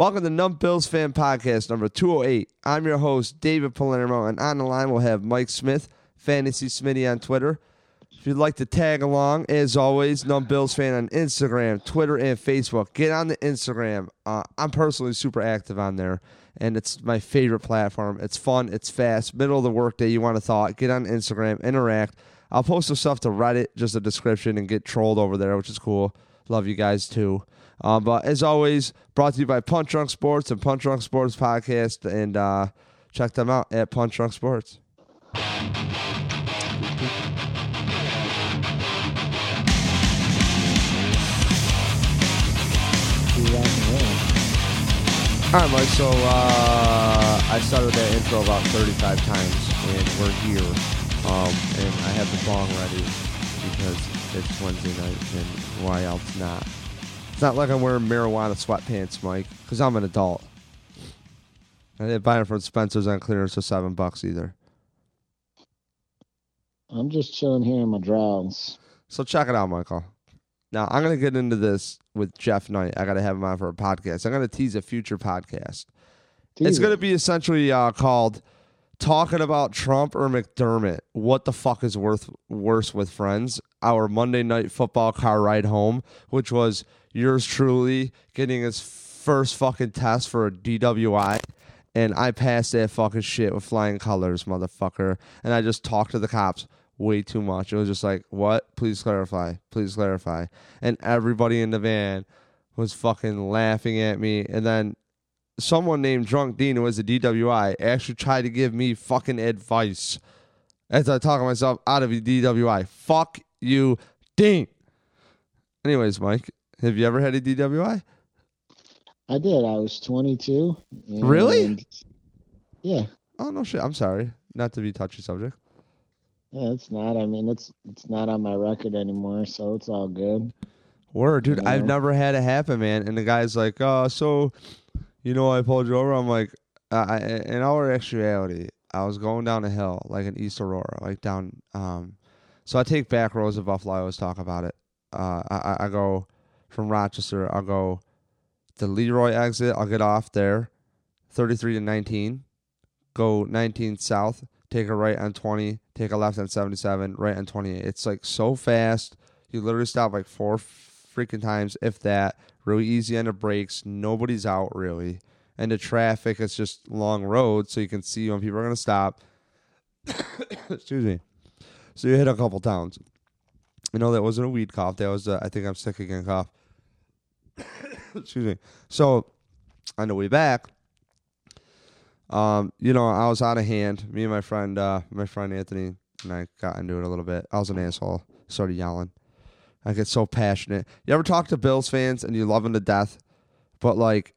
Welcome to Numb Bills Fan Podcast number 208. I'm your host, David Palermo, and on the line we'll have Mike Smith, Fantasy Smitty on Twitter. If you'd like to tag along, as always, Numb Bills Fan on Instagram, Twitter, and Facebook. Get on the Instagram. Uh, I'm personally super active on there, and it's my favorite platform. It's fun, it's fast, middle of the workday, you want to thought. Get on Instagram, interact. I'll post some stuff to Reddit, just a description, and get trolled over there, which is cool. Love you guys too. Um, but as always, brought to you by Punch Drunk Sports and Punch Drunk Sports Podcast. And uh, check them out at Punch Drunk Sports. All right, Mike. So uh, I started that intro about 35 times, and we're here. Um, and I have the bong ready because it's Wednesday night, and why else not? It's not like I'm wearing marijuana sweatpants, Mike, because I'm an adult. I didn't buy them from Spencer's on clearance for seven bucks either. I'm just chilling here in my drawers. So check it out, Michael. Now I'm gonna get into this with Jeff Knight. I gotta have him on for a podcast. I'm gonna tease a future podcast. It's gonna be essentially uh, called "Talking About Trump or McDermott." What the fuck is worth worse with friends? Our Monday night football car ride home, which was yours truly getting his first fucking test for a DWI. And I passed that fucking shit with flying colors, motherfucker. And I just talked to the cops way too much. It was just like, what? Please clarify. Please clarify. And everybody in the van was fucking laughing at me. And then someone named Drunk Dean, who was a DWI, actually tried to give me fucking advice as I talk myself out of a DWI. Fuck you, Dean. Anyways, Mike, have you ever had a DWI? I did. I was 22. Really? Yeah. Oh no shit. I'm sorry. Not to be touchy subject. Yeah, it's not. I mean, it's it's not on my record anymore, so it's all good. Word, dude. I've never had it happen, man. And the guy's like, "Oh, so, you know, I pulled you over." I'm like, I, "In all actuality, I was going down a hill, like in East Aurora, like down. Um, so I take back roads of Buffalo. I always talk about it. Uh, I, I- I go from Rochester. I'll go the Leroy exit. I'll get off there, 33 to 19. Go 19 south. Take a right on 20. Take a left on 77. Right on 28. It's like so fast. You literally stop like four freaking times, if that. Really easy on the brakes. Nobody's out really. And the traffic is just long roads, so you can see when people are going to stop. Excuse me. So you hit a couple towns. You know, that wasn't a weed cough. That was, a, I think I'm sick again cough. Excuse me. So on the way back, um, you know, I was out of hand. Me and my friend, uh, my friend Anthony and I got into it a little bit. I was an asshole. Started yelling. I get so passionate. You ever talk to Bills fans and you love them to death, but like,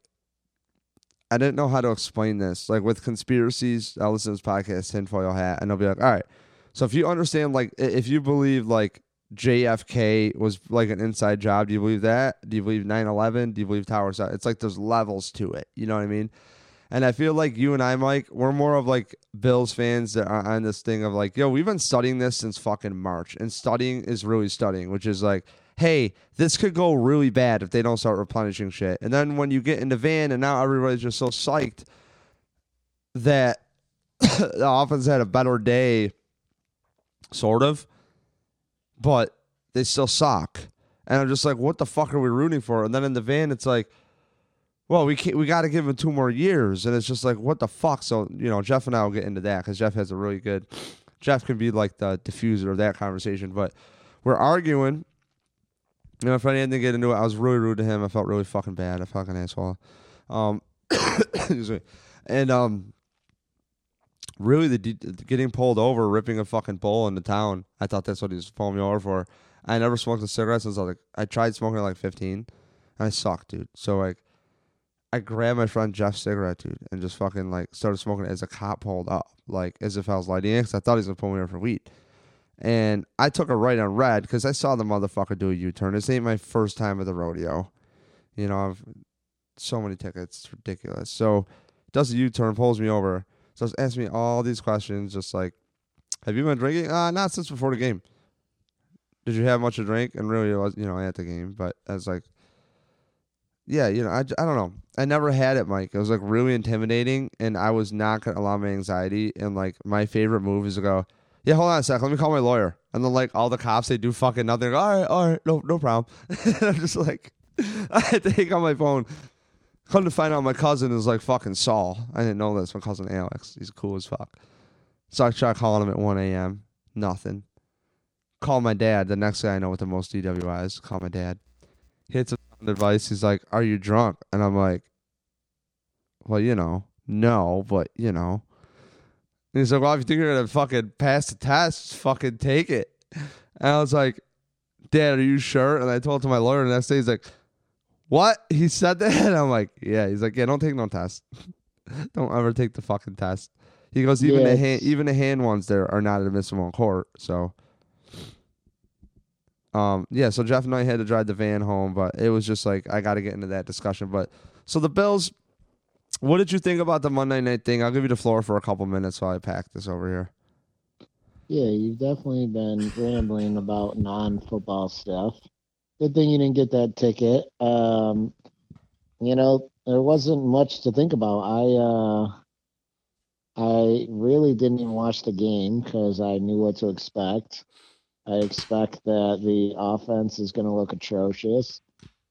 I didn't know how to explain this. Like with conspiracies, I listen to this podcast, Tinfoil Hat, and they'll be like, all right. So if you understand, like, if you believe like JFK was like an inside job, do you believe that? Do you believe 9 11? Do you believe Towers? It's like there's levels to it. You know what I mean? And I feel like you and I, Mike, we're more of like Bills fans that are on this thing of like, yo, we've been studying this since fucking March. And studying is really studying, which is like, hey, this could go really bad if they don't start replenishing shit. And then when you get in the van and now everybody's just so psyched that the offense had a better day, sort of, but they still suck. And I'm just like, what the fuck are we rooting for? And then in the van, it's like, well, we can't, we got to give him two more years, and it's just like, what the fuck? So you know, Jeff and I will get into that because Jeff has a really good. Jeff can be like the diffuser of that conversation, but we're arguing. You know, if I didn't get into it, I was really rude to him. I felt really fucking bad. A fucking asshole. Um, excuse me. And um, really, the, getting pulled over, ripping a fucking bowl in the town. I thought that's what he was pulling me over for. I never smoked a cigarette since I was like, I tried smoking at like 15, and I sucked, dude. So like, I grabbed my friend Jeff's cigarette, dude, and just fucking like started smoking it as a cop pulled up, like as if I was lighting it, because I thought he was gonna pull me over for weed. And I took a right on red because I saw the motherfucker do a U turn. This ain't my first time at the rodeo. You know, I've so many tickets, it's ridiculous. So does a U turn, pulls me over, starts asking me all these questions, just like, "Have you been drinking?" Uh, not since before the game. Did you have much to drink? And really, it was you know at the game, but I was like, yeah, you know, I, I don't know. I never had it, Mike. It was like really intimidating, and I was not gonna allow my anxiety. And like my favorite move is to go, yeah, hold on a sec, let me call my lawyer. And then like all the cops, they do fucking nothing. All right, all right, no, no problem. I'm just like, I had to take on my phone. Come to find out, my cousin is like fucking Saul. I didn't know this. My cousin Alex, he's cool as fuck. So I tried calling him at 1 a.m. Nothing. Call my dad. The next guy I know with the most DWIs. Call my dad. Hits a advice. He's like, "Are you drunk?" And I'm like, "Well, you know, no, but you know." And he's like, "Well, if you think you're gonna fucking pass the test, fucking take it." And I was like, "Dad, are you sure?" And I told it to my lawyer, and the next day he's like, "What?" He said that, and I'm like, "Yeah." He's like, "Yeah, don't take no test. don't ever take the fucking test." He goes, "Even Yeah, the hand, even the hand ones there are not admissible in court." So. Um, yeah, so Jeff and I had to drive the van home, but it was just like I got to get into that discussion. But so the Bills, what did you think about the Monday night thing? I'll give you the floor for a couple minutes while I pack this over here. Yeah, you've definitely been rambling about non-football stuff. Good thing you didn't get that ticket. Um, you know, there wasn't much to think about. I uh, I really didn't even watch the game because I knew what to expect. I expect that the offense is going to look atrocious.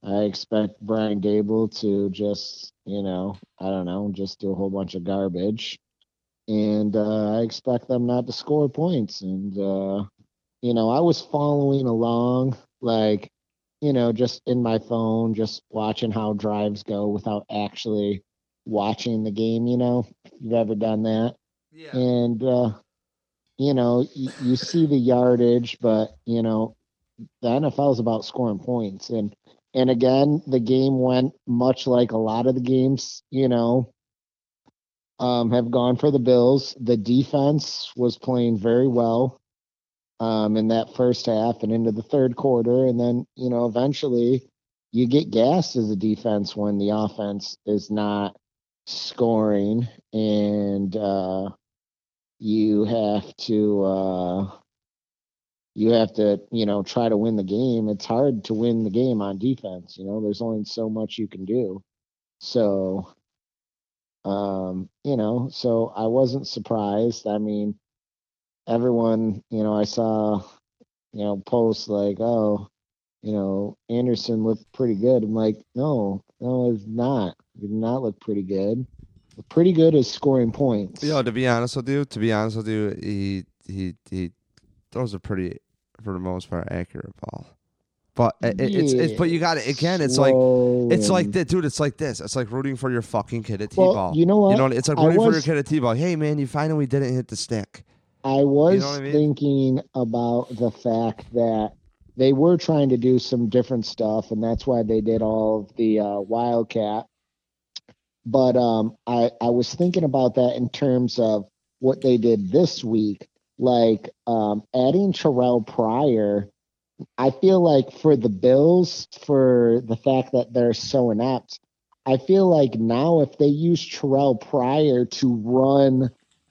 I expect Brian Daboll to just, you know, I don't know, just do a whole bunch of garbage and uh, I expect them not to score points. And uh, you know, I was following along, like you know, just in my phone, just watching how drives go without actually watching the game. You know, if you've ever done that, Yeah. and uh, you know, you, you see the yardage, but you know, the NFL is about scoring points, and and again, the game went much like a lot of the games. You know, um, have gone for the Bills. The defense was playing very well um, in that first half and into the third quarter. And then, you know, eventually you get gassed as a defense when the offense is not scoring and uh, you have to. Uh, you have to, you know, try to win the game. It's hard to win the game on defense. You know, there's only so much you can do. So, um, you know, so I wasn't surprised. I mean, everyone, you know, I saw, you know, posts like, oh, you know, Anderson looked pretty good. I'm like, no, no, it's not. It did not look pretty good. Pretty good at scoring points. Yo, to be honest with you, to be honest with you, he he he throws a pretty, for the most part, accurate ball. But it, it- it's it's but you got it again. It's like it's like that, dude. It's like this. It's like rooting for your fucking kid at t-ball. you know what? You know, what? it's like rooting for your kid at t-ball. Hey, man, you finally didn't hit the stick. I was what I mean? thinking about the fact that they were trying to do some different stuff, and that's why they did all of the uh, Wildcat. But um, I I was thinking about that in terms of what they did this week, like um, adding Terrelle Pryor. I feel like for the Bills, for the fact that they're so inept, I feel like now if they use Terrelle Pryor to run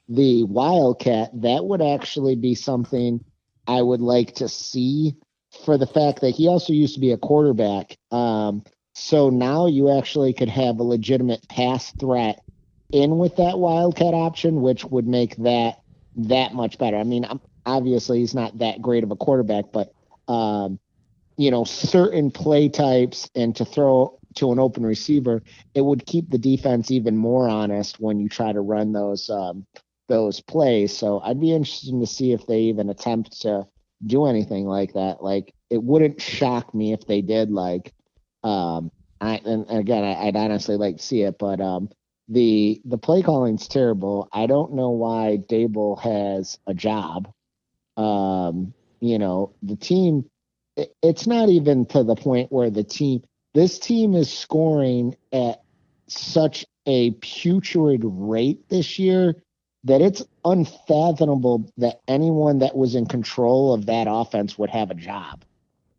the Wildcat, that would actually be something I would like to see for the fact that he also used to be a quarterback. Um, so now you actually could have a legitimate pass threat in with that Wildcat option, which would make that that much better. I mean, obviously he's not that great of a quarterback, but um, you know, certain play types and to throw to an open receiver, it would keep the defense even more honest when you try to run those um, those plays. So I'd be interested to see if they even attempt to do anything like that. Like it wouldn't shock me if they did. Like, um, I and again, I, I'd honestly like to see it, but um, the the play calling's terrible. I don't know why Daboll has a job. Um, you know, the team. It, it's not even to the point where the team. This team is scoring at such a putrid rate this year that it's unfathomable that anyone that was in control of that offense would have a job.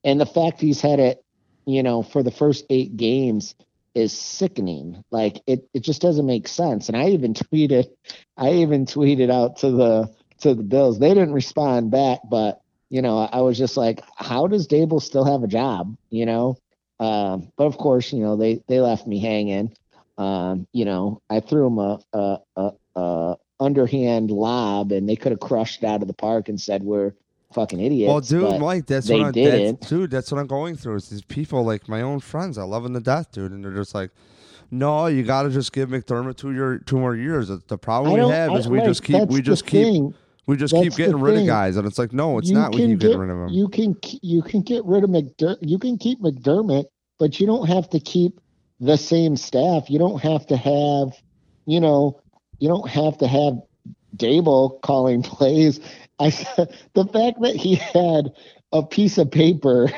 And the fact he's had it, you know, for the first eight games is sickening. Like it, it just doesn't make sense. And I even tweeted, I even tweeted out to the to the Bills. They didn't respond back, but you know, I was just like, how does Daboll still have a job? You know, Um, but of course, you know they they left me hanging. Um, you know, I threw them a, a, a, a underhand lob, and they could have crushed out of the park and said we're fucking idiots. Well, dude, Mike, that's what I'm, that's, dude. That's what I'm going through. Is these people like my own friends? I love them to death, dude, and they're just like, no, you got to just give McDermott two year, two more years. The- problem we have I- is we just keep, we just keep, thing. we just That's keep getting rid of guys, and it's like, no, it's You not. We keep get- getting rid of them. You can you can get rid of McDermott. You can keep McDermott, but you don't have to keep the same staff. You don't have to have, you know, you don't have to have Daboll calling plays. I said the fact that he had a piece of paper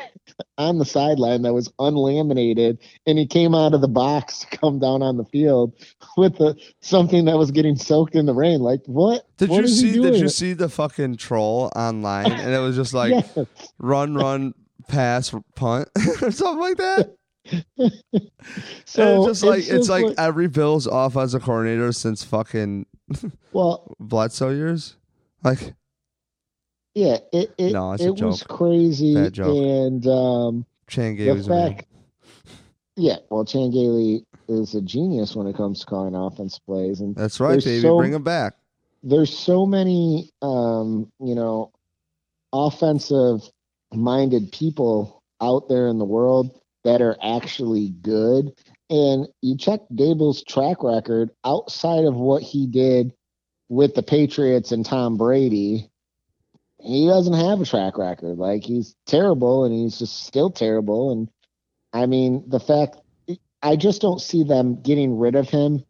on the sideline that was unlaminated, and he came out of the box to come down on the field with the, something that was getting soaked in the rain. Like what? Did what you see? Did you see the fucking troll online? And it was just like Yes. run, run, pass, punt, or something like that. So and it's just like it's it's like like- every Bills offensive coordinator since fucking well, Bledsoe years. Like Yeah, it it, No, it was crazy, and um, Chan Gailey's fact, yeah, well, Chan Gailey is a genius when it comes to calling offense plays, and That's right, baby. so- Bring him back. there's so many, um, you know, offensive-minded people out there in the world that are actually good, and you check Daboll's track record outside of what he did with the Patriots and Tom Brady he doesn't have a track record. Like he's terrible and he's just still terrible. And I mean, the fact I just don't see them getting rid of him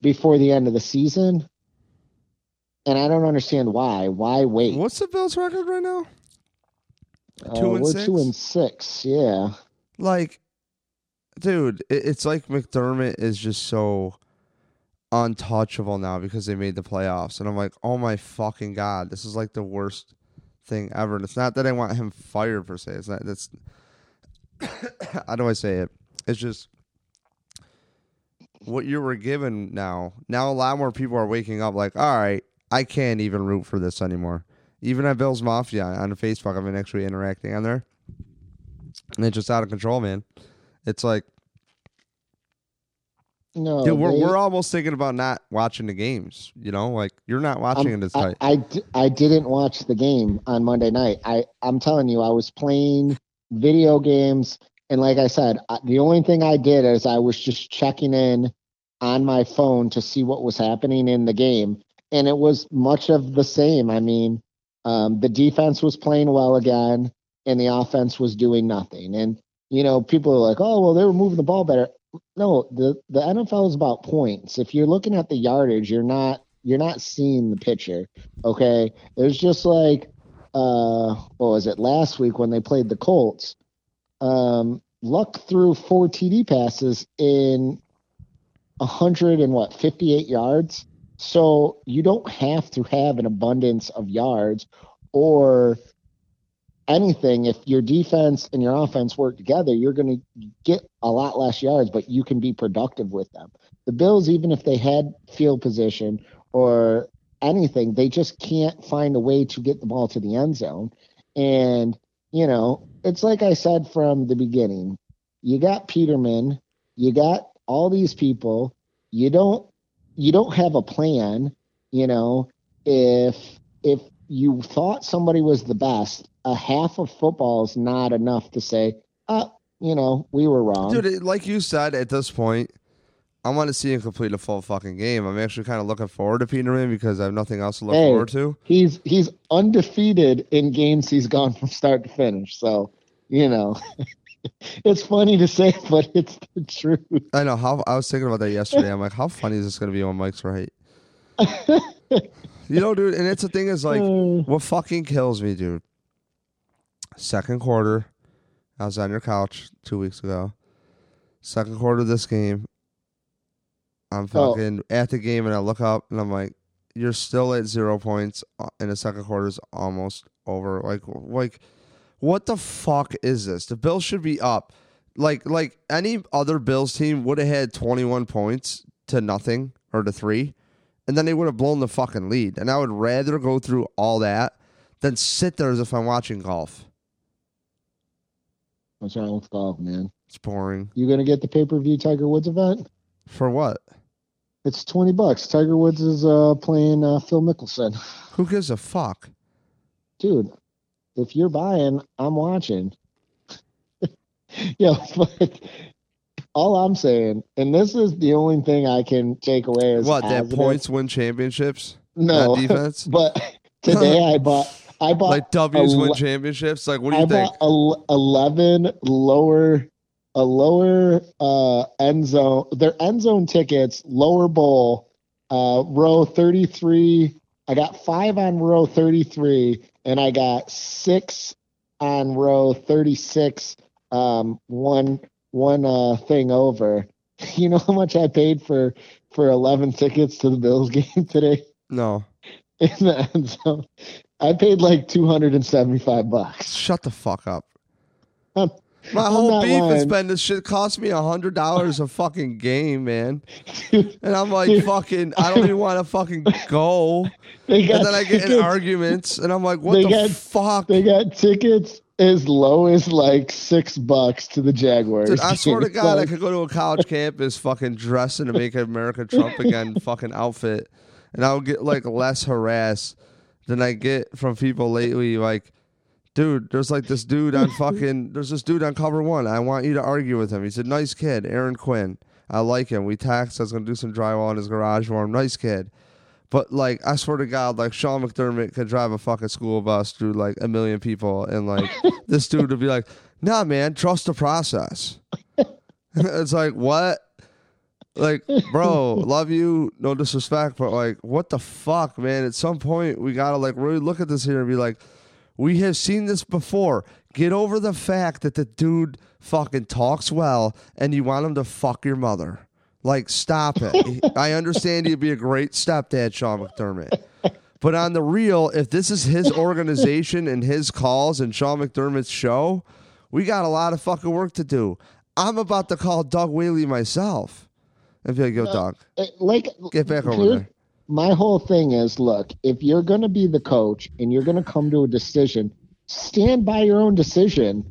before the end of the season. And I don't understand why. Why wait? What's the Bills record right now? Uh, two and we're six? two and six. Yeah. Like, dude, it, it's like McDermott is just so untouchable now because they made the playoffs, and I'm like, oh my fucking god, this is like the worst thing ever. And it's not that I want him fired per se. It's not. That's how do I say it? It's just what you were given now. Now a lot more people are waking up like, all right, I can't even root for this anymore. Even at Bill's Mafia on Facebook, I've been actually interacting on there. And it's just out of control, man. It's like, No. dude, we're, they- we're almost thinking about not watching the games. You know, like you're not watching I'm- it as I, tight. I, I didn't watch the game on Monday night. I, I'm telling you, I was playing video games. And like I said, I, the only thing I did is I was just checking in on my phone to see what was happening in the game. And it was much of the same. I mean, um, the defense was playing well again, and the offense was doing nothing. And, you know, people are like, oh, well, they were moving the ball better. No, the, the NFL is about points. If you're looking at the yardage, you're not you're not seeing the picture. Okay. Was just like uh what was it last week when they played the Colts? Um Luck threw four TD passes in a hundred and what, fifty eight yards. So you don't have to have an abundance of yards or anything. If your defense and your offense work together, you're gonna get a lot less yards, but you can be productive with them. The Bills, even if they had field position or anything, they just can't find a way to get the ball to the end zone. And, you know, it's like I said from the beginning you got Peterman, you got all these people, you don't you don't have a plan, you know, if if you thought somebody was the best, a half of football is not enough to say, uh, you know, we were wrong. Dude, like you said, at this point, I want to see him complete a full fucking game. I'm actually kind of looking forward to Peterman because I have nothing else to look Hey. forward to. he's he's undefeated in games he's gone from start to finish. So, you know, it's funny to say, but it's the truth. I know how I was thinking about that yesterday. I'm like, how funny is this going to be when Mike's right? You know, dude, and it's the thing is like, Uh, what fucking kills me, dude. Second quarter, I was on your couch two weeks ago. Second quarter of this game, I'm Oh. fucking at the game, and I look up and I'm like, "You're still at zero points, uh, and the second quarter is almost over." Like, like, what the fuck is this? The Bills should be up. Like, like any other Bills team would have had 21 points to nothing or to three, and then they would have blown the fucking lead. And I would rather go through all that than sit there as if I'm watching golf. what's wrong with golf, man? It's boring. You gonna get the pay per view Tiger Woods event? For what? It's twenty bucks. Tiger Woods is uh, playing uh, Phil Mickelson. Who gives a fuck? Dude, if you're buying, I'm watching. yeah, but all I'm saying, and this is the only thing I can take away is What? That points win championships? No, defense? but today I bought. I bought. like W's win championships? Like, what do I you think? bought eleven lower, a lower uh end zone. Their end zone tickets, lower bowl, uh, row thirty three. I got five on row thirty three, and I got six on row thirty six. Um, one one uh thing over. You know how much I paid for for eleven tickets to the Bills game today No. in the end zone? I paid like two hundred and seventy five bucks. Shut the fuck up. I'm- My I'm whole beef has been this shit cost me a hundred dollars a fucking game, man. Dude, And I'm like Dude. fucking I don't even want to fucking go. they got And then I get in tickets- arguments and I'm like, what They the got- fuck? They got tickets as low as like six bucks to the Jaguars. Dude, I swear to. God, I could go to a college campus fucking dressed in a Make America Trump Again fucking outfit, and I would get like less harassed than I get from people lately. Like, dude, there's like this dude on fucking, there's this dude on cover one. I want you to argue with him. He's a nice kid, Aaron Quinn. I like him. We taxed. I was gonna do some drywall in his garage for him. Nice kid. But like, I swear to God, like Sean McDermott could drive a fucking school bus through like a million people, and like this dude would be like, "Nah, man, trust the process." it's like what? Like, bro, love you, no disrespect, but like, what the fuck, man? At some point, we gotta like really look at this here and be like, we have seen this before. Get over the fact that the dude fucking talks well, and you want him to fuck your mother. Like, stop it. I understand he'd be a great stepdad, Sean McDermott. But on the real, if this is his organization and his calls and Sean McDermott's show, we got a lot of fucking work to do. I'm about to call Doug Whaley myself and be like, yo, Doug, eh, like get back over here- there. my whole thing is look, if you're going to be the coach and you're going to come to a decision, stand by your own decision.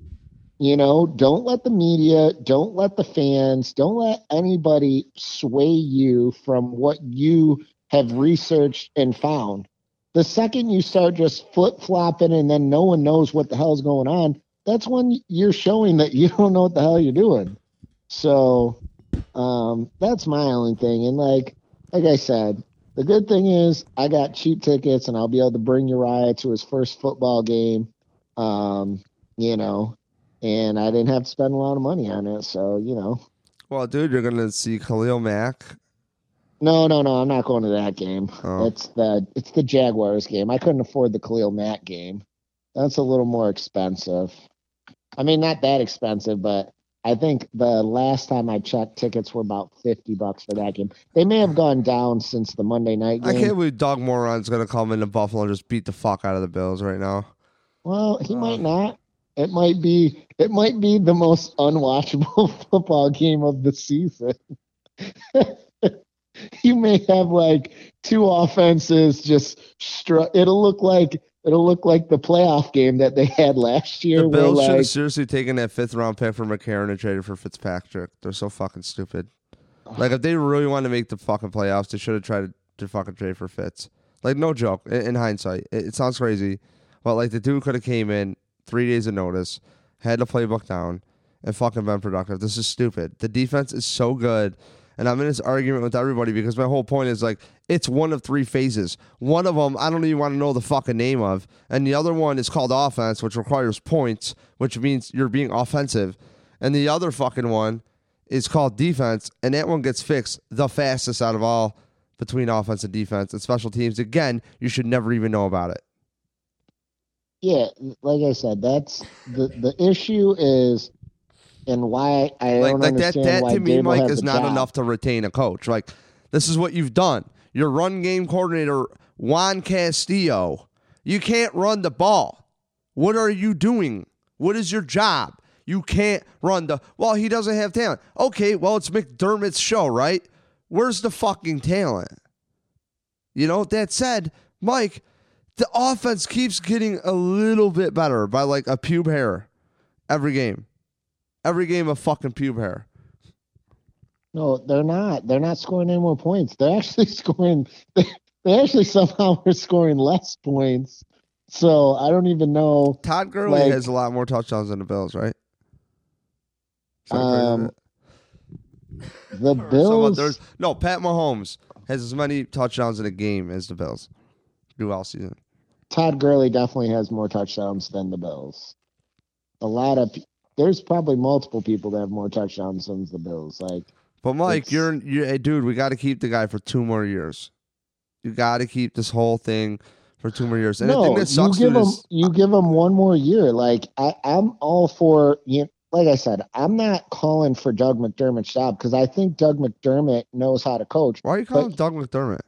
You know, don't let the media, don't let the fans, don't let anybody sway you from what you have researched and found. The second you start just flip flopping and then no one knows what the hell's going on, that's when you're showing that you don't know what the hell you're doing. So um, that's my only thing. And like, like I said, the good thing is I got cheap tickets and I'll be able to bring Uriah to his first football game. Um, you know, and I didn't have to spend a lot of money on it. So, you know, Well, dude, you're going to see Khalil Mack. no, no, no, I'm not going to that game. Oh. It's the it's the Jaguars game. I couldn't afford the Khalil Mack game. That's a little more expensive. I mean, not that expensive, but I think the last time I checked, tickets were about fifty bucks for that game. They may have gone down since the Monday night game. I can't believe Doug Marrone's going to come into Buffalo and just beat the fuck out of the Bills right now. Well, he Oh. might um, not. It might be. It might be the most unwatchable football game of the season. you may have like two offenses just. Str- it'll look like it'll look like the playoff game that they had last year. The Bills should like, have seriously taken that fifth round pick for McCarron and traded for Fitzpatrick. They're so fucking stupid. Like if they really want to make the fucking playoffs, they should have tried to, to fucking trade for Fitz. Like no joke. In, in hindsight, it, it sounds crazy, but like the dude could have came in three days of notice, had the playbook down, and fucking been productive. This is stupid. The defense is so good. And I'm in this argument with everybody because my whole point is like it's one of three phases. One of them I don't even want to know the fucking name of, and the other one is called offense, which requires points, which means you're being offensive, and the other fucking one is called defense, and that one gets fixed the fastest out of all between offense and defense and special teams. Again, you should never even know about it. Yeah, like I said, that's the the issue is, and why I Like don't like that that to me, Daboll Mike, is not job. enough to retain a coach. Like this is what you've done. Your run game coordinator Juan Castillo. You can't run the ball. What are you doing? What is your job? You can't run the well, he doesn't have talent. Okay, well, it's McDermott's show, right? Where's the fucking talent? You know, that said, Mike, the offense keeps getting a little bit better by like a pube hair every game. Every game of fucking pube hair. No, they're not. They're not scoring any more points. They're actually scoring. They, they actually somehow are scoring less points. So I don't even know. Todd Gurley Like- has a lot more touchdowns than the Bills, right? Is that crazy? Um, The Someone- Bills. there's- no, Pat Mahomes has as many touchdowns in a game as the Bills do all season. Todd Gurley definitely has more touchdowns than the Bills. A lot of there's probably multiple people that have more touchdowns than the Bills. Like But Mike, you're you hey dude, we got to keep the guy for two more years. You got to keep this whole thing for two more years. And no, thing that you sucks give him is you give him one more year. Like I, I'm all for you. Like I said, I'm not calling for Doug McDermott's job because I think Doug McDermott knows how to coach. why are you calling but- Doug McDermott?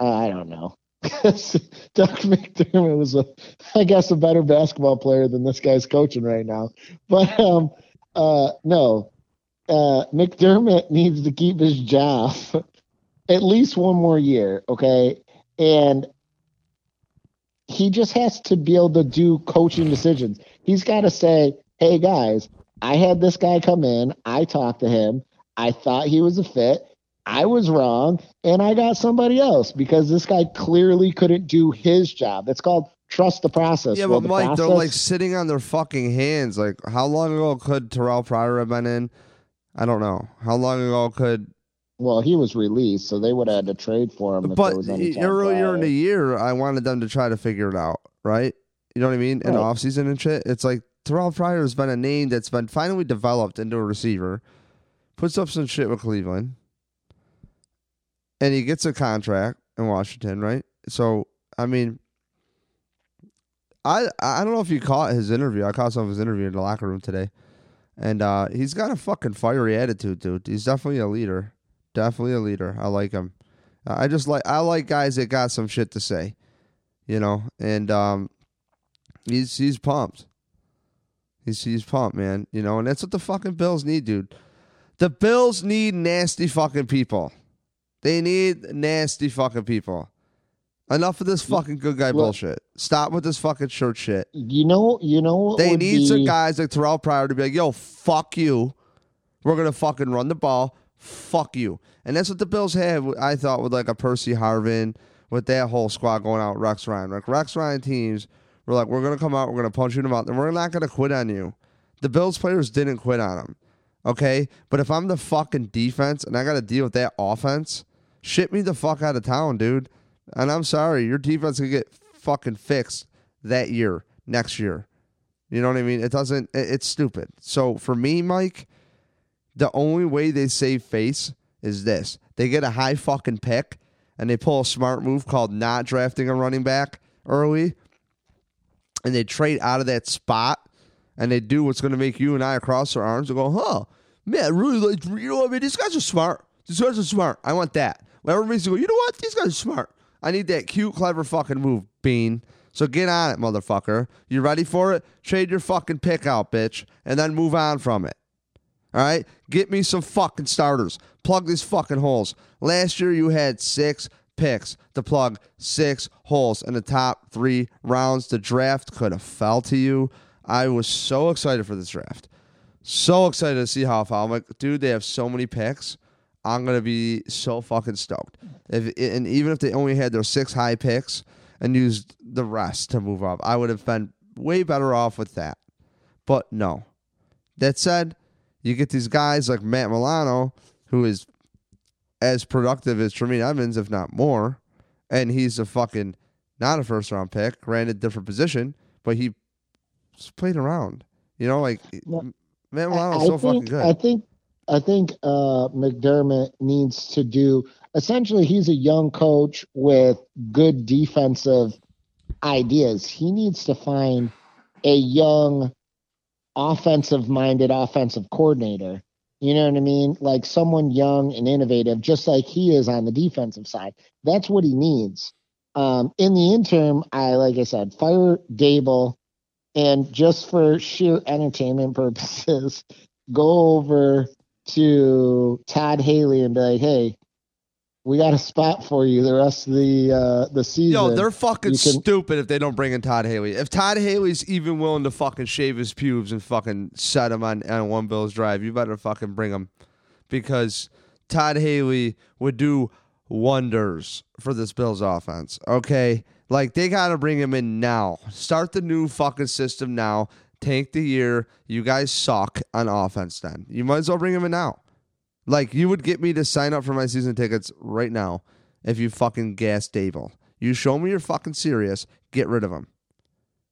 Uh, I don't know. Doug McDermott was a, I guess, a better basketball player than this guy's coaching right now. But um, uh, no, uh, McDermott needs to keep his job at least one more year, okay? And he just has to be able to do coaching decisions. He's got to say, "Hey guys, I had this guy come in. I talked to him. I thought he was a fit. I was wrong, and I got somebody else because this guy clearly couldn't do his job. It's called trust the process. Yeah, Well, but the Mike, they're like sitting on their fucking hands. Like, how long ago could Terrelle Pryor have been in? I don't know. How long ago could? well, he was released, so they would have had to trade for him. But earlier in the year, I wanted them to try to figure it out, right? You know what I mean? In Right. off season and shit, it's like Terrelle Pryor has been a name that's been finally developed into a receiver, puts up some shit with Cleveland, and he gets a contract in Washington, right? So, I mean, I I don't know if you caught his interview. I caught some of his interview in the locker room today, and uh, he's got a fucking fiery attitude, dude. He's definitely a leader. Definitely a leader. I like him. I just like I like guys that got some shit to say, you know. And um, he's he's pumped. He's he's pumped, man. You know, and that's what the fucking Bills need, dude. The Bills need nasty fucking people. They need nasty fucking people. Enough of this fucking good guy bullshit. Stop with this fucking shirt shit. You know, you know what They need be, some guys like Terrelle Pryor to be like, yo, fuck you. We're gonna fucking run the ball. Fuck you. And that's what the Bills have, I thought, with like a Percy Harvin, with that whole squad going out, Rex Ryan. Like Rex Ryan teams were like, We're gonna come out, we're gonna punch you in the mouth, and we're not gonna quit on you. The Bills players didn't quit on him. Okay? But if I'm the fucking defense and I gotta deal with that offense, shit me the fuck out of town, dude. And I'm sorry, your defense can get fucking fixed that year, next year. You know what I mean? It doesn't. it- It's stupid. So for me, Mike, the only way they save face is this: they get a high fucking pick and they pull a smart move called not drafting a running back early, and they trade out of that spot and they do what's going to make you and I across our arms and go, huh, man, I really like, you know, what I mean, these guys are smart. These guys are smart. I want that. Let everybody go, you know what? These guys are smart. I need that cute, clever fucking move, Beane. So get on it, motherfucker. You ready for it? Trade your fucking pick out, bitch, and then move on from it. All right? Get me some fucking starters. Plug these fucking holes. Last year you had six picks to plug six holes in the top three rounds. The draft could have fell to you. I was so excited for this draft. So excited to see how it fell. I'm like, dude, they have so many picks. I'm gonna be so fucking stoked. If and even if they only had their six high picks and used the rest to move up, I would have been way better off with that. But no. That said, you get these guys like Matt Milano, who is as productive as Tremaine Edmunds, if not more, and he's a fucking not a first round pick, granted different position, but he just played around. You know, like Well, Matt I, Milano's I so fucking good. I think I think uh, McDermott needs to do. Essentially, he's a young coach with good defensive ideas. He needs to find a young, offensive-minded offensive coordinator. You know what I mean? Like someone young and innovative, just like he is on the defensive side. That's what he needs. Um, in the interim, I like I said, fire Daboll, and just for sheer entertainment purposes, go over to Todd Haley and be like, "Hey, we got a spot for you the rest of the uh, the season. Yo, they're fucking can- stupid if they don't bring in Todd Haley. If Todd Haley's even willing to fucking shave his pubes and fucking set him on, on one Bills drive, you better fucking bring him because Todd Haley would do wonders for this Bills offense. Okay, like they got to bring him in now. Start the new fucking system now. Tank the year. You guys suck on offense. Then you might as well bring him in now. Like you would get me to sign up for my season tickets right now if you fucking gas Daboll. You show me you're fucking serious. Get rid of him.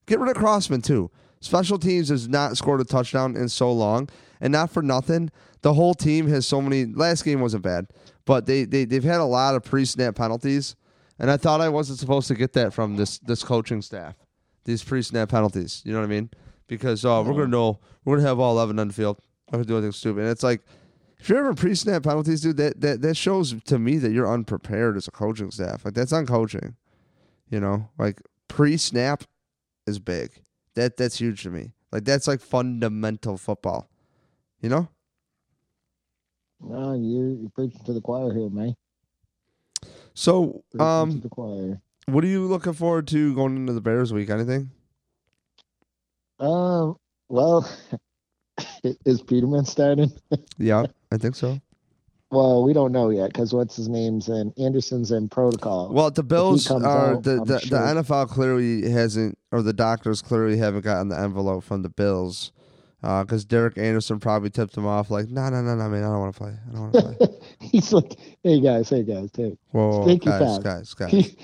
Get rid of Crossman too. Special teams has not scored a touchdown in so long, and not for nothing. The whole team has so many. Last game wasn't bad, but they they they've had a lot of pre-snap penalties, and I thought I wasn't supposed to get that from this this coaching staff. These pre-snap penalties, you know what I mean? Because uh, we're gonna know we're gonna have all eleven on the field. I'm gonna do anything stupid. And it's like if you're ever pre-snap penalties, dude, that, that that shows to me that you're unprepared as a coaching staff. Like that's on coaching. You know, like pre-snap is big. That that's huge to me. Like that's like fundamental football. You know? No, you're, you're preaching to the choir here, man. So, um, what are you looking forward to going into the Bears week? Anything? Um, well, is Peterman starting? Yeah, I think so. Well, we don't know yet because what's his name's in Anderson's in protocol. Well, the Bills are out, the, the, sure- the NFL clearly hasn't, or the doctors clearly haven't gotten the envelope from the Bills, because Derek Anderson probably tipped them off like, no, no, no, no, man, I don't want to play. I don't want to play. He's like, "Hey guys, hey guys, hey." Whoa, Stinky guys, fat. guys, guys.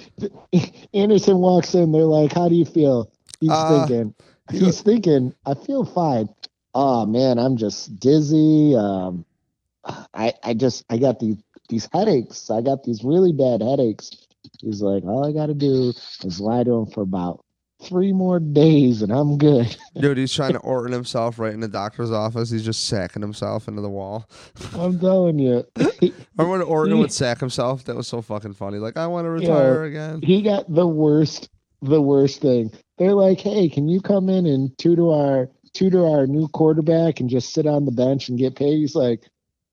Anderson walks in. They're like, "How do you feel?" He's Uh, thinking. He's thinking. I feel fine. Oh man, I'm just dizzy. Um, I I just I got these these headaches. I got these really bad headaches. He's like, all I got to do is lie to him for about three more days, and I'm good. Dude, he's trying to Orton himself right in the doctor's office. He's just sacking himself into the wall. I'm telling you. Remember when Orton would sack himself? That was so fucking funny. Like, I want to retire again. he got the worst the worst thing they're like hey can you come in and tutor our tutor our new quarterback and just sit on the bench and get paid? He's like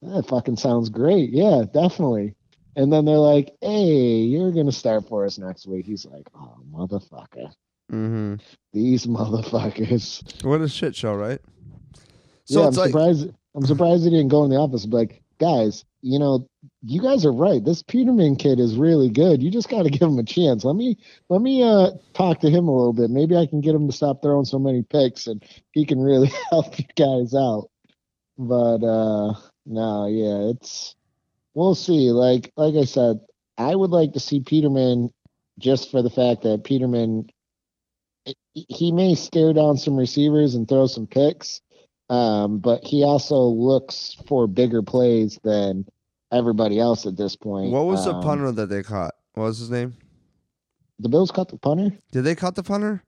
that fucking sounds great. Yeah definitely. And then they're like hey you're gonna start for us next week. He's like oh motherfucker. Mm-hmm. these motherfuckers. What a shit show, right? So yeah i'm like, surprised i'm surprised he didn't go in the office. And like guys you know you guys are right. This peterman kid is really good. You just got to give him a chance. Let me let me uh talk to him a little bit. Maybe i can get him to stop throwing so many picks and he can really help you guys out. But uh no yeah it's we'll see. Like like i said i would like to see peterman just for the fact that peterman he may stare down some receivers and throw some picks um, but he also looks for bigger plays than everybody else at this point. what was the Um, punter that they caught? What was his name? The Bills cut the punter? Did they cut the punter?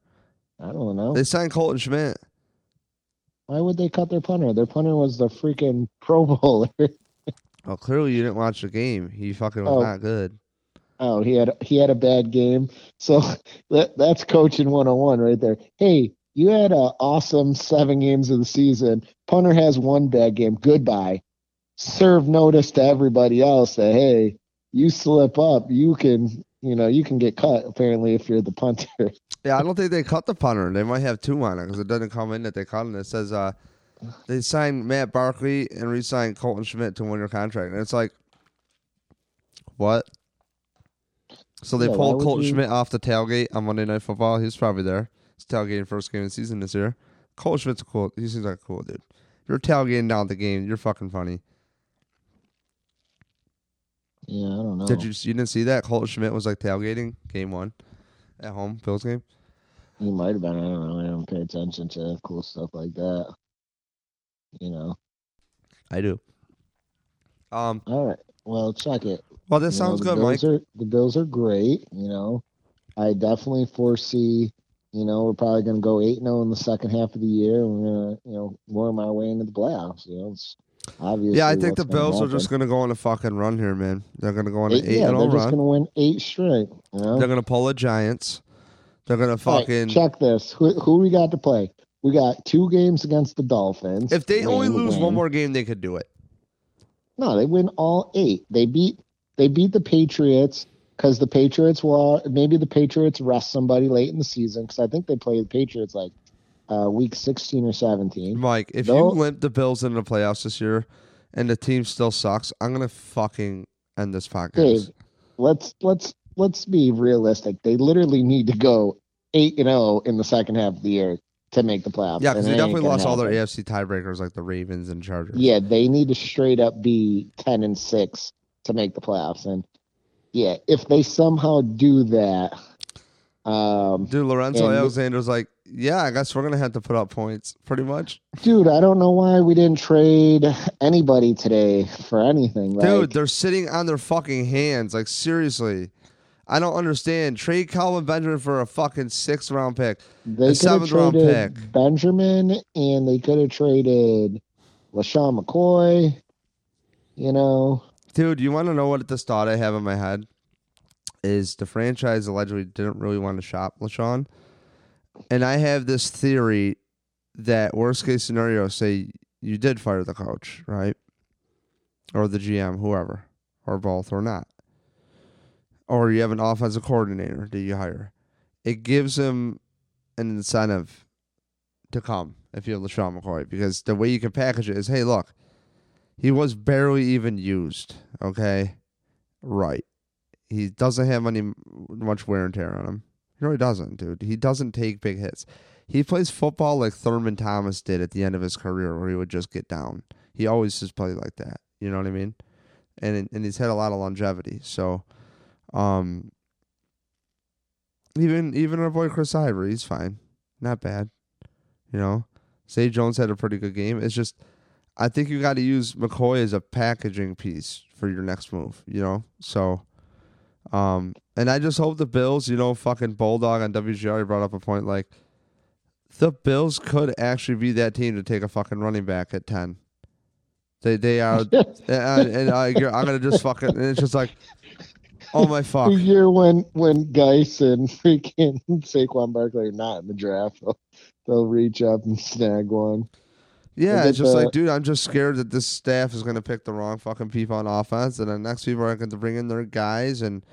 I don't know. They signed Colton Schmidt. Why would they cut their punter? Their punter was the freaking Pro Bowler. Oh, clearly you didn't watch the game. He fucking was Oh. not good. oh, he had he had a bad game. So that that's coaching 101 right there. Hey, you had an awesome seven games of the season. Punter has one bad game. Goodbye. Serve notice to everybody else that hey, you slip up, you can you know you can get cut. Apparently, if you're the punter. Yeah, I don't think they cut the punter. They might have two on it because it doesn't come in that they cut it. It says uh, they signed Matt Barkley and re-signed Colton Schmidt to one year contract, and it's like, what? So they Yeah, pulled Colton you- Schmidt off the tailgate on Monday Night Football. He was probably there. Tailgating first game of the season this year. Colton Schmidt's cool. He seems like a cool dude. If you're tailgating down at the game. You're fucking funny. Yeah, I don't know. Did you you didn't see that? Colton Schmidt was like tailgating game one at home Bills game. You might have been. I don't know. I don't pay attention to cool stuff like that. You know. I do. Um. All right. Well, check it. Well, that You sounds the good, Mike. Are, the Bills are great. You know, I definitely foresee. You know, we're probably going to go eight zero oh in the second half of the year. and We're going to, you know, worm our way into the playoffs. You know, it's obviously. Yeah, I think the Bills are just going to go on a fucking run here, man. They're going to go on an Eight- eight yeah, and oh they're just going to win eight straight. You know. They're going to pull the Giants. They're going to All right, fucking. check this. Who, who we got to play? We got two games against the Dolphins. if they only lose win. one more game, they could do it. No, they win all eight. They beat they beat the Patriots because the Patriots will maybe the Patriots rest somebody late in the season because I think they play the Patriots like uh, week 16 or 17. Mike, if They'll- you limp the Bills into the playoffs this year and the team still sucks, I'm gonna fucking end this podcast. Dave, let's let's let's be realistic. They literally need to go eight and zero in the second half of the year to make the playoffs. yeah, because they definitely lost all their. AFC tiebreakers like the Ravens and Chargers. Yeah, they need to straight up be ten and six to make the playoffs. And yeah, if they somehow do that, um, Dude, Lorenzo And- Alexander's like, yeah, I guess we're gonna have to put up points, pretty much. dude, I don't know why we didn't trade anybody today for anything. Like, Dude, they're sitting on their fucking hands. Like seriously, I don't understand. Trade Kelvin Benjamin for a fucking sixth round pick. they have seventh round traded pick. Benjamin, and they could have traded LeSean McCoy. You know, Dude, you want to know what this thought I have in my head? Is the franchise allegedly didn't really want to shop LeSean. And I have this theory that worst case scenario, say you did fire the coach, right? Or the GM, whoever, or both, or not. Or you have an offensive coordinator that you hire. It gives him an incentive to come if you have LeSean McCoy because the way you can package it is hey, look, he was barely even used. Okay, right. He doesn't have any much wear and tear on him. He really doesn't, dude. He doesn't take big hits. He plays football like Thurman Thomas did at the end of his career, where he would just get down. He always just played like that. You know what I mean? And and he's had a lot of longevity. So, um, even even our boy Chris Ivory, he's fine, not bad. You know, Zay Jones had a pretty good game. It's just I think you got to use McCoy as a packaging piece for your next move. You know, so um, and I just hope the Bills, you know, fucking Bulldog on WGR brought up a point like the Bills could actually be that team to take a fucking running back at ten. They they are, and, and I, I'm gonna just fucking. And it's just like, oh my fuck. The year when when Geis and freaking Saquon Barkley are not in the draft, they'll, they'll reach up and snag one. Yeah, it's just the- like, dude, I'm just scared that this staff is gonna pick the wrong fucking people on offense, and the next people are going to bring in their guys, and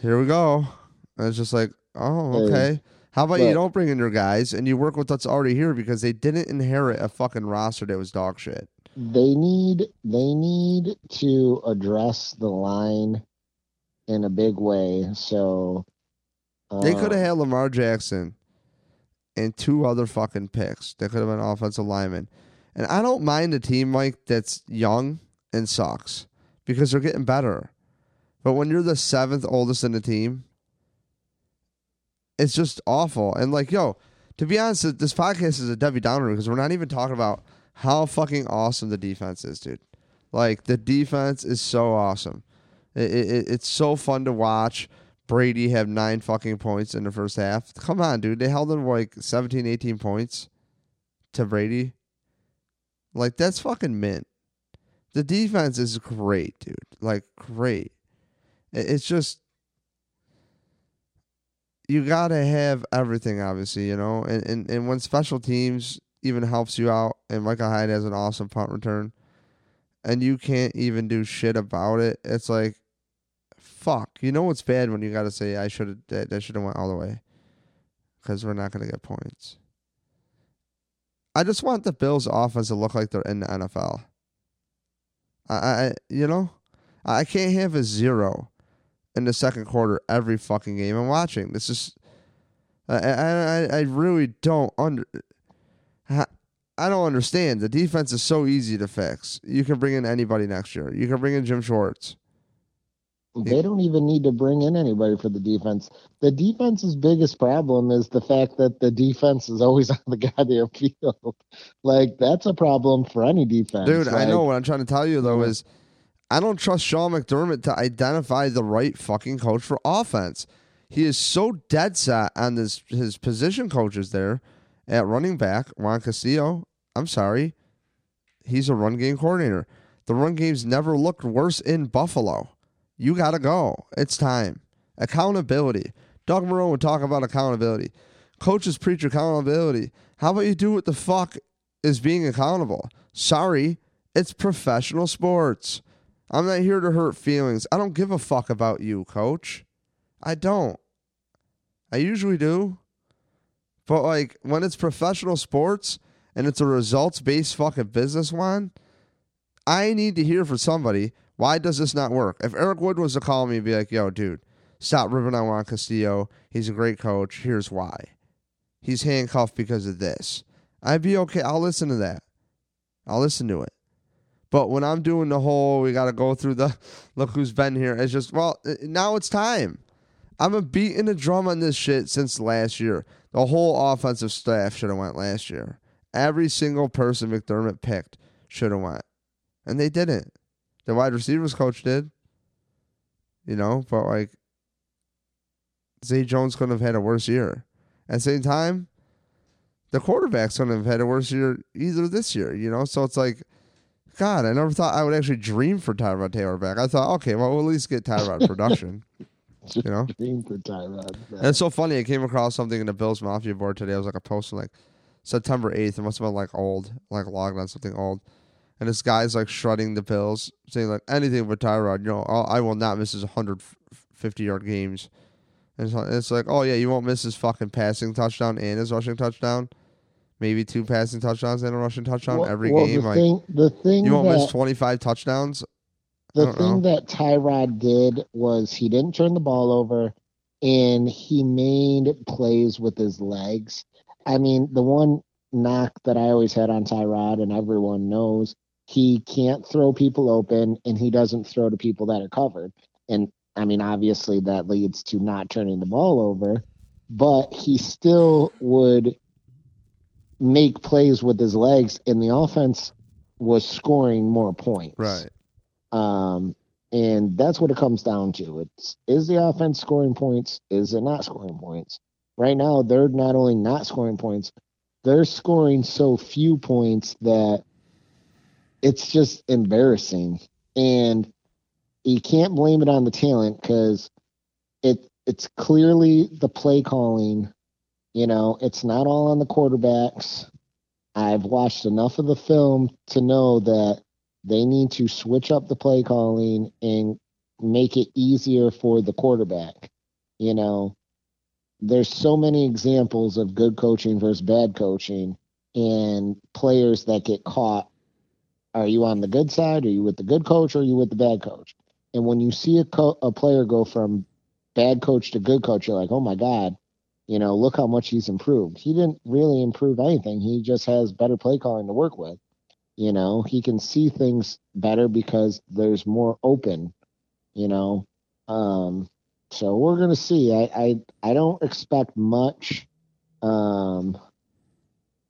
here we go. And it's just like, oh, okay. How about you don't bring in your guys and you work with what's already here because they didn't inherit a fucking roster that was dog shit. They need they need to address the line in a big way. So They could have um, had Lamar Jackson and two other fucking picks. They could have been offensive linemen. And I don't mind a team, Mike, that's young and sucks because they're getting better. But when you're the seventh oldest in the team, it's just awful. And like, yo, to be honest, this podcast is a Debbie Downer because we're not even talking about how fucking awesome the defense is, dude. Like the defense is so awesome. It, it, it's so fun to watch. Brady have nine fucking points in the first half. Come on, dude. They held them like 17, 18 points to Brady. Like, that's fucking mint. The defense is great, dude. Like, great. It's just, you got to have everything, obviously, you know? And, and, and when special teams even helps you out, and Micah Hyde has an awesome punt return, and you can't even do shit about it, it's like, fuck. You know what's bad when you got to say I should have that, that should have went all the way because we're not going to get points. I just want the Bills' offense to look like they're in the NFL. I, I you know, I can't have a zero in the second quarter every fucking game I'm watching. This is, I I I- I really don't under. I don't understand. The defense is so easy to fix. You can bring in anybody next year. You can bring in Jim Schwartz. They don't even need to bring in anybody for the defense. The defense's biggest problem is the fact that the defense is always on the goddamn field. Like that's a problem for any defense. Dude, I know what I'm trying to tell you though is I don't trust Sean McDermott to identify the right fucking coach for offense. He is so dead set on his his position coaches there at running back, Juan Castillo. I'm sorry. He's a run game coordinator. The run game's never looked worse in Buffalo. You gotta go. It's time. Accountability. Doug Marrone would talk about accountability. Coaches preach accountability. How about you do what the fuck is being accountable? Sorry, it's professional sports. I'm not here to hurt feelings. I don't give a fuck about you, coach. I don't. I usually do. But like when it's professional sports and it's a results based fucking business one, I need to hear from somebody why does this not work? If Eric Wood was to call me and be like, yo, dude, stop ripping on Juan Castillo. He's a great coach. Here's why. He's handcuffed because of this. I'd be okay. I'll listen to that. I'll listen to it. But when I'm doing the whole, we got to go through the look who's been here, it's just, well, uh, now it's time. I'm a beating a drum on this shit since last year. The whole offensive staff should have went last year. Every single person McDermott picked should have went, and they didn't. The wide receivers coach did. You know, but like Zay Jones couldn't have had a worse year. At the same time, the quarterbacks couldn't have had a worse year either this year. You know, so it's like, God, I never thought I would actually dream for Tyrod Taylor back. I thought, okay, well, we'll at least get Tyrod production. you know, dream for Tyrod. And it's so funny. I came across something in the Bills Mafia board today. It was like a post like September eighth. It must have been like old, like logged on something old and this guy's like shredding the pills, saying like anything but Tyrod. You know, I'll, I will not miss his 150 yard games. And it's, it's like, oh yeah, you won't miss his fucking passing touchdown and his rushing touchdown. Maybe two passing touchdowns and a rushing touchdown well, every well, game. The like, thing, the thing you won't that, miss 25 touchdowns. The thing know. that Tyrod did was he didn't turn the ball over, and he made plays with his legs. I mean, the one knock that I always had on Tyrod, and everyone knows, he can't throw people open and he doesn't throw to people that are covered. And I mean, obviously that leads to not turning the ball over, but he still would make plays with his legs and the offense was scoring more points. Right. Um, and that's what it comes down to. It's is the offense scoring points? Is it not scoring points? Right now, they're not only not scoring points, they're scoring so few points that it's just embarrassing. And you can't blame it on the talent because it it's clearly the play calling. You know, it's not all on the quarterbacks. I've watched enough of the film to know that they need to switch up the play calling and make it easier for the quarterback. You know, there's so many examples of good coaching versus bad coaching and players that get caught are you on the good side? Are you with the good coach or are you with the bad coach? And when you see a, co- a player go from bad coach to good coach, you're like, oh my God, you know, look how much he's improved. He didn't really improve anything. He just has better play calling to work with. You know, he can see things better because there's more open, you know. Um, so we're gonna see. I, I I don't expect much. Um,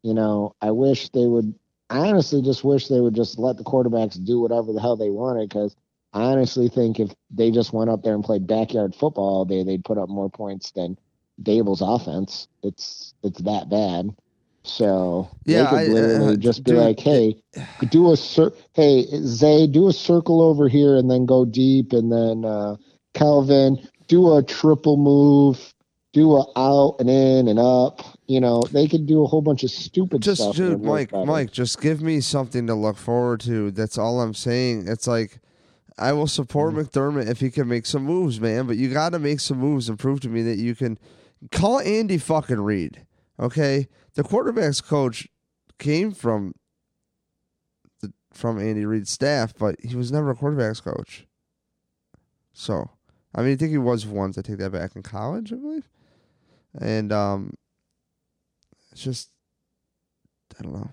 you know, I wish they would I honestly just wish they would just let the quarterbacks do whatever the hell they wanted because I honestly think if they just went up there and played backyard football all day, they'd put up more points than Daboll's offense. It's it's that bad. So yeah, they could I, literally uh, just be dude, like, "Hey, do a cir- hey Zay, do a circle over here and then go deep, and then uh, Kelvin do a triple move, do a out and in and up, you know, they could do a whole bunch of stupid stuff. just, stuff. dude, Mike, Mike, just give me something to look forward to. That's all I'm saying. It's like I will support mm McDermott if he can make some moves, man. But you got to make some moves and prove to me that you can. Call Andy fucking Reid, okay? The quarterbacks coach came from the, from Andy Reid's staff, but he was never a quarterbacks coach. So, I mean, I think he was once. I take that back in college, I believe. And um, it's just, I don't know.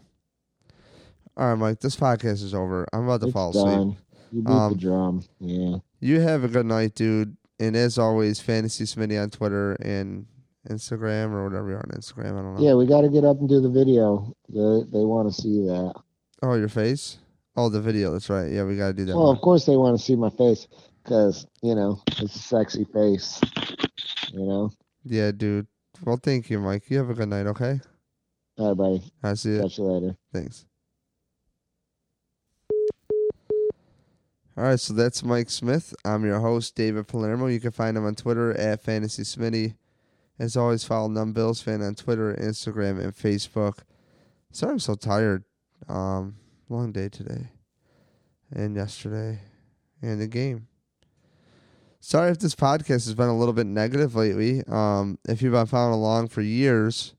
All right, Mike. This podcast is over. I'm about to it's fall done. asleep. You beat um, the drum. Yeah. You have a good night, dude. And as always, Fantasy Smitty on Twitter and Instagram or whatever you're on Instagram. I don't know. Yeah, we got to get up and do the video. They they want to see that. Oh, your face? Oh, the video. That's right. Yeah, we got to do that. Well, one. of course they want to see my face because you know it's a sexy face. You know. Yeah, dude. Well, thank you, Mike. You have a good night. Okay. All right, buddy. I see you. Catch you later. Thanks. All right, so that's Mike Smith. I'm your host, David Palermo. You can find him on Twitter at Fantasy Smitty. As always, follow Numb Bills fan on Twitter, Instagram, and Facebook. Sorry, I'm so tired. Um, long day today, and yesterday, and the game. Sorry if this podcast has been a little bit negative lately. Um, if you've been following along for years,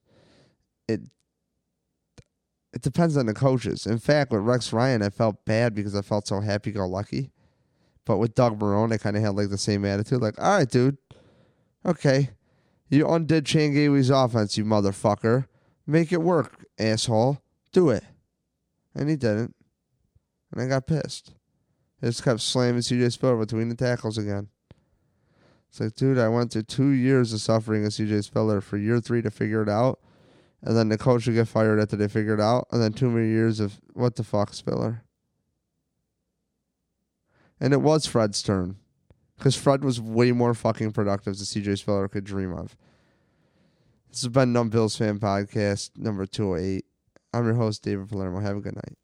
it it depends on the coaches. In fact, with Rex Ryan, I felt bad because I felt so happy go lucky. But with Doug Marrone, I kind of had like the same attitude. Like, all right, dude, okay, you undid Chan Gailey's offense, you motherfucker. Make it work, asshole. Do it. And he didn't. And I got pissed. He just kept slamming CJ Spiller between the tackles again. It's like, dude, I went through two years of suffering with CJ Spiller for year three to figure it out. And then the coach would get fired after they figured it out. And then two more years of what the fuck, Spiller. And it was Fred's turn. Because Fred was way more fucking productive than CJ Spiller could dream of. This has been Numb Bills Fan Podcast number 208. I'm your host, David Palermo. Have a good night.